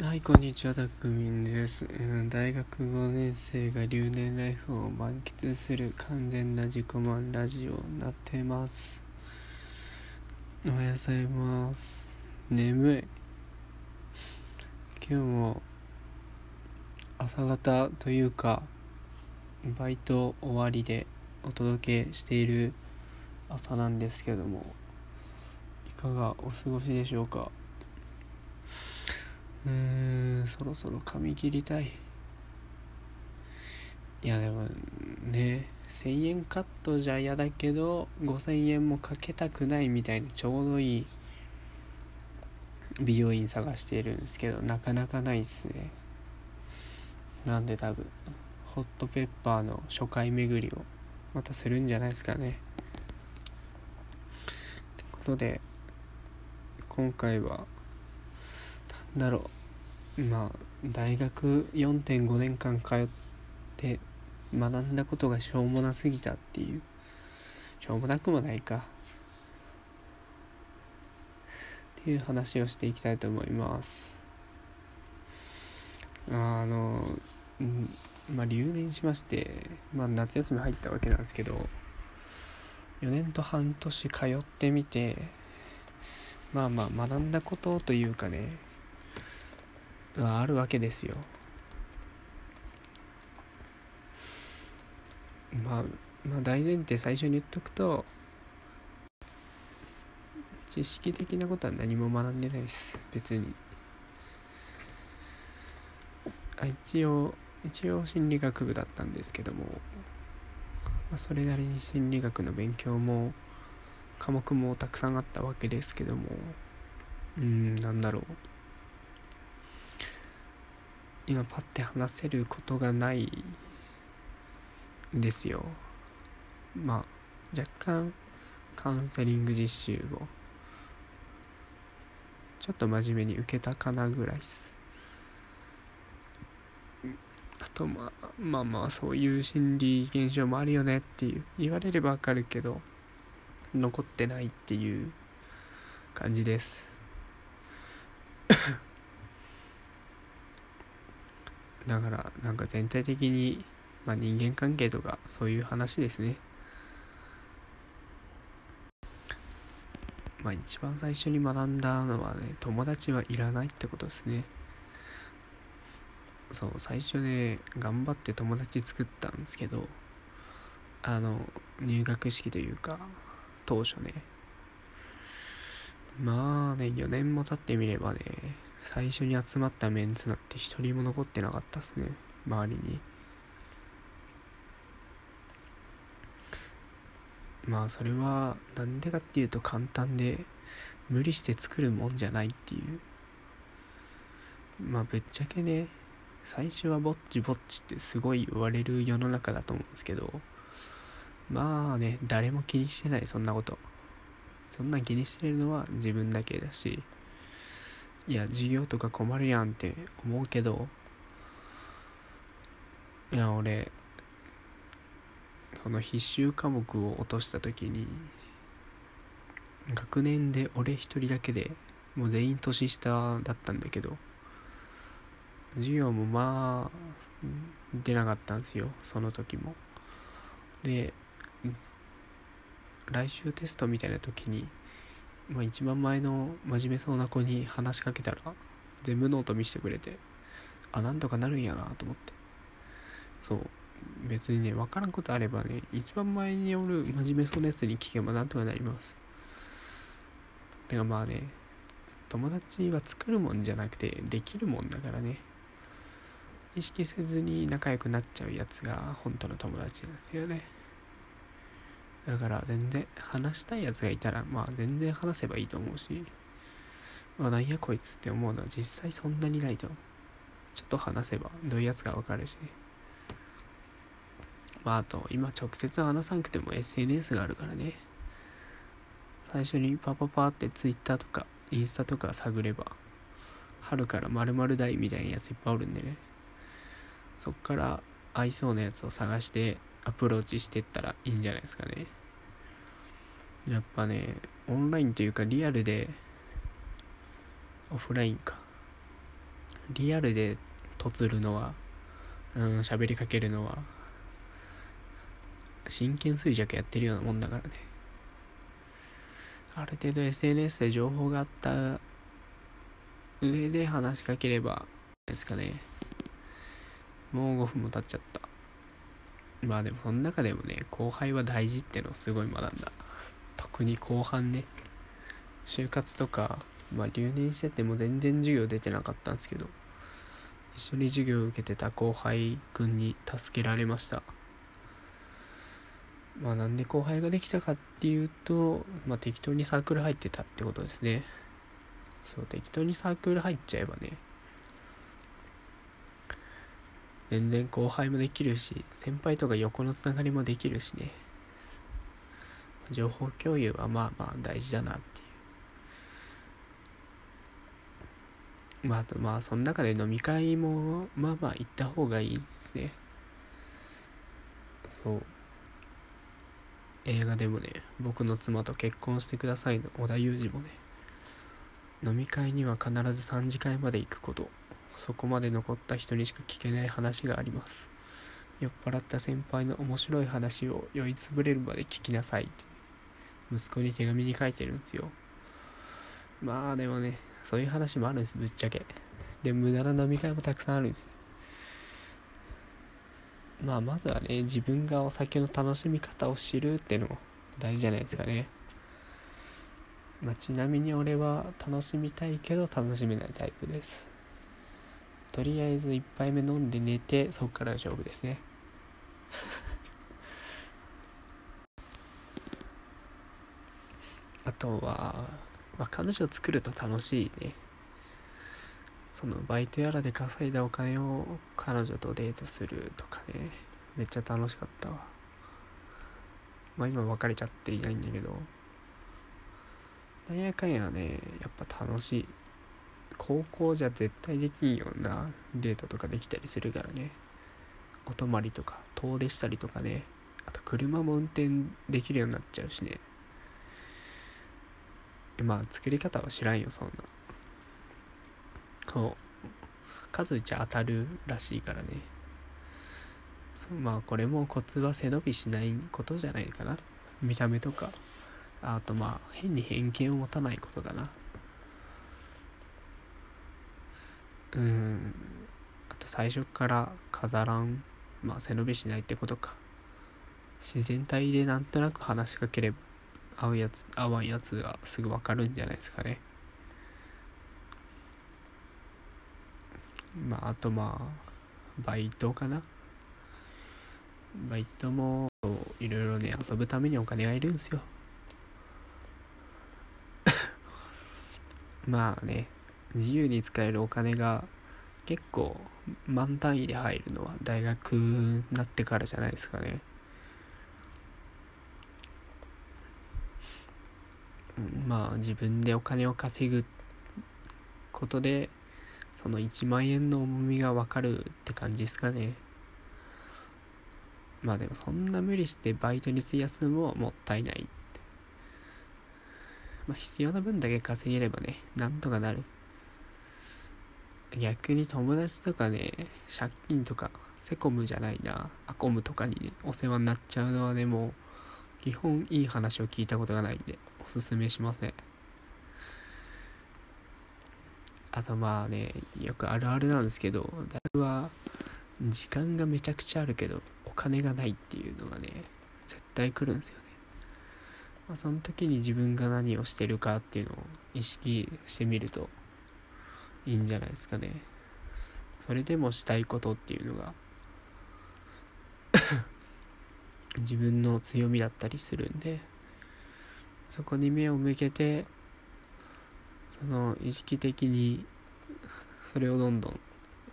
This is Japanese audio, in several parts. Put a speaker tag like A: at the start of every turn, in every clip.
A: はい、こんにちは、たくみんです。うん大学5年生が留年ライフを満喫する完全な自己満ラジオになってます。おはようございます。眠い。今日も朝方というか、バイト終わりでお届けしている朝なんですけども、いかがお過ごしでしょうか？うーんそろそろ髪切りたい。いやでもね1000円カットじゃ嫌だけど5000円もかけたくないみたいなちょうどいい美容院探しているんですけどなかなかないっすね。なんで多分ホットペッパーの初回巡りをまたするんじゃないですかね。ってことで今回はだろう。まあ大学4.5年間通って学んだことがしょうもなすぎたっていう。しょうもなくもないか。っていう話をしていきたいと思います。あのうんまあ留年しましてまあ夏休み入ったわけなんですけど4年と半年通ってみてまあまあ学んだことというかねはあるわけですよ。まあまあ大前提最初に言っとくと知識的なことは何も学んでないです。別に。あ一応一応心理学部だったんですけども、まあ、それなりに心理学の勉強も科目もたくさんあったわけですけどもうんなんだろう。今パッて話せることがないんですよ。まあ若干カウンセリング実習をちょっと真面目に受けたかなぐらいです。あとまあまあまあそういう心理現象もあるよねっていう言われればわかるけど残ってないっていう感じです。だからなんか全体的に、まあ、人間関係とかそういう話ですね。まあ一番最初に学んだのはね友達はいらないってことですね。そう最初ね頑張って友達作ったんですけどあの入学式というか当初ね。まあね4年も経ってみればね最初に集まったメンツなんて一人も残ってなかったっすね。周りに。まあそれはなんでかっていうと簡単で無理して作るもんじゃないっていう。まあぶっちゃけね最初はぼっちぼっちってすごい言われる世の中だと思うんですけど。まあね誰も気にしてないそんなこと。そんな気にしてるのは自分だけだし。いや授業とか困るやんって思うけどいや俺その必修科目を落とした時に学年で俺一人だけでもう全員年下だったんだけど授業もまあ出なかったんですよその時も。で来週テストみたいな時に、まあ、一番前の真面目そうな子に話しかけたら全部ノート見せてくれてあなんとかなるんやなと思って。そう。別にね分からんことあればね一番前におる真面目そうなやつに聞けばなんとかなります。だからまあね友達は作るもんじゃなくてできるもんだからね。意識せずに仲良くなっちゃうやつが本当の友達なんですよね。だから全然話したいやつがいたらまあ全然話せばいいと思うしまあなんやこいつって思うのは実際そんなにないと。ちょっと話せばどういうやつかわかるし。まああと今直接話さなくても SNS があるからね。最初にパパパって Twitter とかインスタとか探れば春から〇〇台みたいなやついっぱいおるんでね。そっから合いそうなやつを探してアプローチしてったらいいんじゃないですかね。やっぱねオンラインというかリアルでオフラインか。リアルでとつるのはうん喋りかけるのは真剣衰弱やってるようなもんだからね。ある程度 SNS で情報があった上で話しかければですかね。もう5分も経っちゃった。まあでもその中でもね後輩は大事ってのをすごい学んだ。特に後半ね。就活とかまあ留年してても全然授業出てなかったんですけど一緒に授業を受けてた後輩くんに助けられました。まあなんで後輩ができたかっていうとまあ適当にサークル入ってたってことですね。そう適当にサークル入っちゃえばね全然後輩もできるし先輩とか横のつながりもできるしね。情報共有はまあまあ大事だなっていう。まああとまあその中で飲み会もまあまあ行った方がいいですね。そう。映画でもね僕の妻と結婚してくださいの織田裕二もね飲み会には必ず3次会まで行くこと。そこまで残った人にしか聞けない話があります。酔っ払った先輩の面白い話を酔いつぶれるまで聞きなさい。って息子に手紙に書いてるんですよ。まあでもねそういう話もあるんです。ぶっちゃけ。で無駄な飲み会もたくさんあるんですまあまずはね自分がお酒の楽しみ方を知るっていうのも大事じゃないですかね。まあ、ちなみに俺は楽しみたいけど楽しめないタイプです。とりあえず1杯目飲んで寝てそこから勝負ですね。あとは、まあ、彼女を作ると楽しいね。そのバイトやらで稼いだお金を彼女とデートするとかね。めっちゃ楽しかったわ。まあ今別れちゃっていないんだけど。なんやかんやねやっぱ楽しい。高校じゃ絶対できんようなデートとかできたりするからね。お泊まりとか遠出したりとかね。あと車も運転できるようになっちゃうしね。まあ作り方は知らんよそんな。そう。数打ち当たるらしいからね。そうまあこれもコツは背伸びしないことじゃないかな。見た目とか。あとまあ変に偏見を持たないことだな。うん。あと最初から飾らん。まあ背伸びしないってことか。自然体でなんとなく話しかければ合うやつ合わんやつがすぐ分かるんじゃないですかね。まああとまあバイトかな。バイトもいろいろね遊ぶためにお金がいるんですよ。まあね。自由に使えるお金が結構満単位で入るのは大学になってからじゃないですかね。まあ自分でお金を稼ぐことでその1万円の重みが分かるって感じですかね。まあでもそんな無理してバイトに費やすのももったいないまあ必要な分だけ稼げればねなんとかなる。逆に友達とかね借金とかセコムじゃないな。アコムとかに、ね、お世話になっちゃうのはねもう基本いい話を聞いたことがないんでおすすめしません。あとまあねよくあるあるなんですけど大学は時間がめちゃくちゃあるけどお金がないっていうのがね絶対来るんですよね、まあ、その時に自分が何をしてるかっていうのを意識してみるといいんじゃないですかね。それでもしたいことっていうのが 自分の強みだったりするんでそこに目を向けてその意識的にそれをどんどん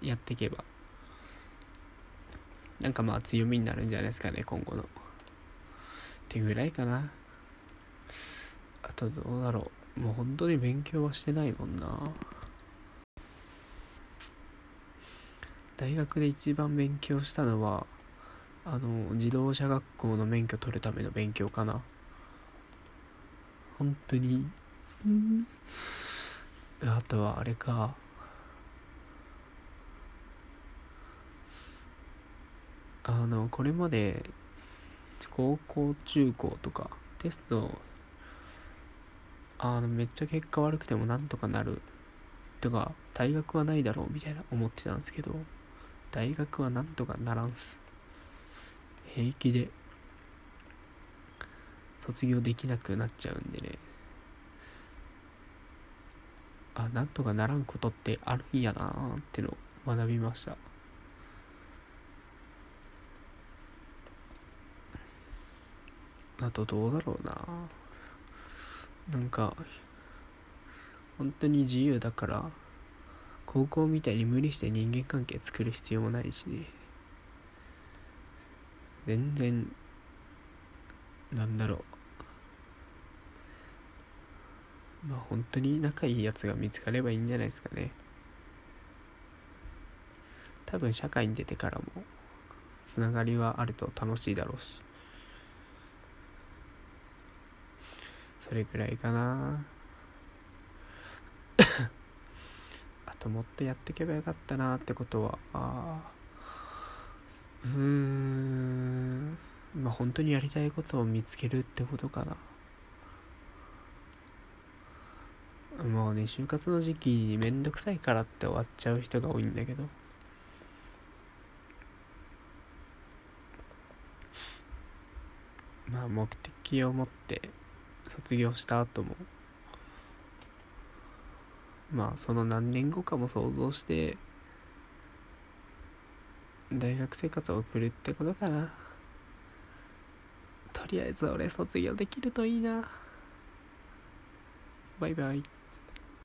A: やっていけばなんかまあ強みになるんじゃないですかね今後の。ってぐらいかな。あとどうだろう。もう本当に勉強はしてないもんな。大学で一番勉強したのはあの自動車学校の免許取るための勉強かな。本当に。あとはあれか。あのこれまで高校中高とかテストあのめっちゃ結果悪くてもなんとかなるとか大学はないだろうみたいな思ってたんですけど。大学はなんとかならんす。平気で。卒業できなくなっちゃうんでね。あなんとかならんことってあるんやなーっての学びました。あとどうだろうななんか本当に自由だから高校みたいに無理して人間関係作る必要もないしね。全然なんだろう。まあ本当に仲いいやつが見つかればいいんじゃないですかね。多分社会に出てからもつながりはあると楽しいだろうし。それくらいかな。ともっとやっていけばよかったなってことはあうーんまあ本当にやりたいことを見つけるってことかな。もうね就活の時期にめんどくさいからって終わっちゃう人が多いんだけど。まあ目的を持って卒業した後もまあその何年後かも想像して大学生活を送るってことかな。とりあえず俺卒業できるといいな。バイバイ。